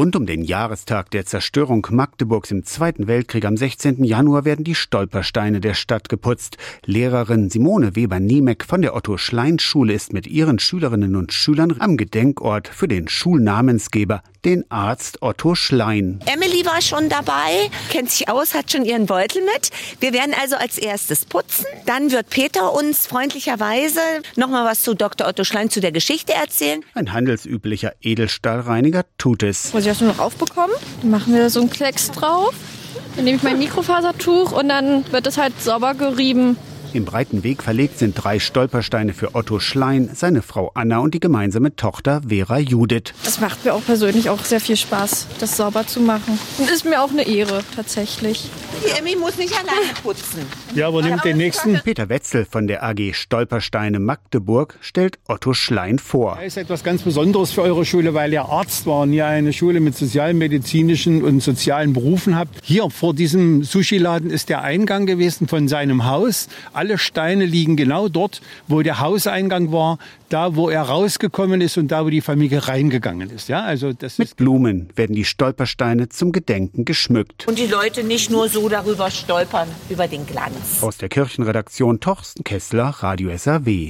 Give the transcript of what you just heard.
Rund um den Jahrestag der Zerstörung Magdeburgs im Zweiten Weltkrieg am 16. Januar werden die Stolpersteine der Stadt geputzt. Lehrerin Simone Weber-Niemeck von der Otto-Schlein-Schule ist mit ihren Schülerinnen und Schülern am Gedenkort für den Schulnamensgeber, den Arzt Otto Schlein. Emily war schon dabei, kennt sich aus, hat schon ihren Beutel mit. Wir werden also als erstes putzen. Dann wird Peter uns freundlicherweise noch mal was zu Dr. Otto Schlein zu der Geschichte erzählen. Ein handelsüblicher Edelstahlreiniger tut es. Muss ich das nur noch aufbekommen? Dann machen wir so einen Klecks drauf. Dann nehme ich mein Mikrofasertuch und dann wird es halt sauber gerieben. Im breiten Weg verlegt sind drei Stolpersteine für Otto Schlein, seine Frau Anna und die gemeinsame Tochter Vera Judith. Das macht mir auch persönlich auch sehr viel Spaß, das sauber zu machen. Und ist mir auch eine Ehre, tatsächlich. Die Emmy muss nicht alleine putzen. Ja, aber nimmt den nächsten. Peter Wetzel von der AG Stolpersteine Magdeburg stellt Otto Schlein vor. Er ist etwas ganz Besonderes für eure Schule, weil ihr Arzt war und ihr eine Schule mit sozialmedizinischen und sozialen Berufen habt. Hier vor diesem Sushi-Laden ist der Eingang gewesen von seinem Haus. Alle Steine liegen genau dort, wo der Hauseingang war, da wo er rausgekommen ist und da wo die Familie reingegangen ist. Ja, also das Mit ist Blumen werden die Stolpersteine zum Gedenken geschmückt. Und die Leute nicht nur so darüber stolpern, über den Glanz. Aus der Kirchenredaktion Torsten Kessler, Radio SAW.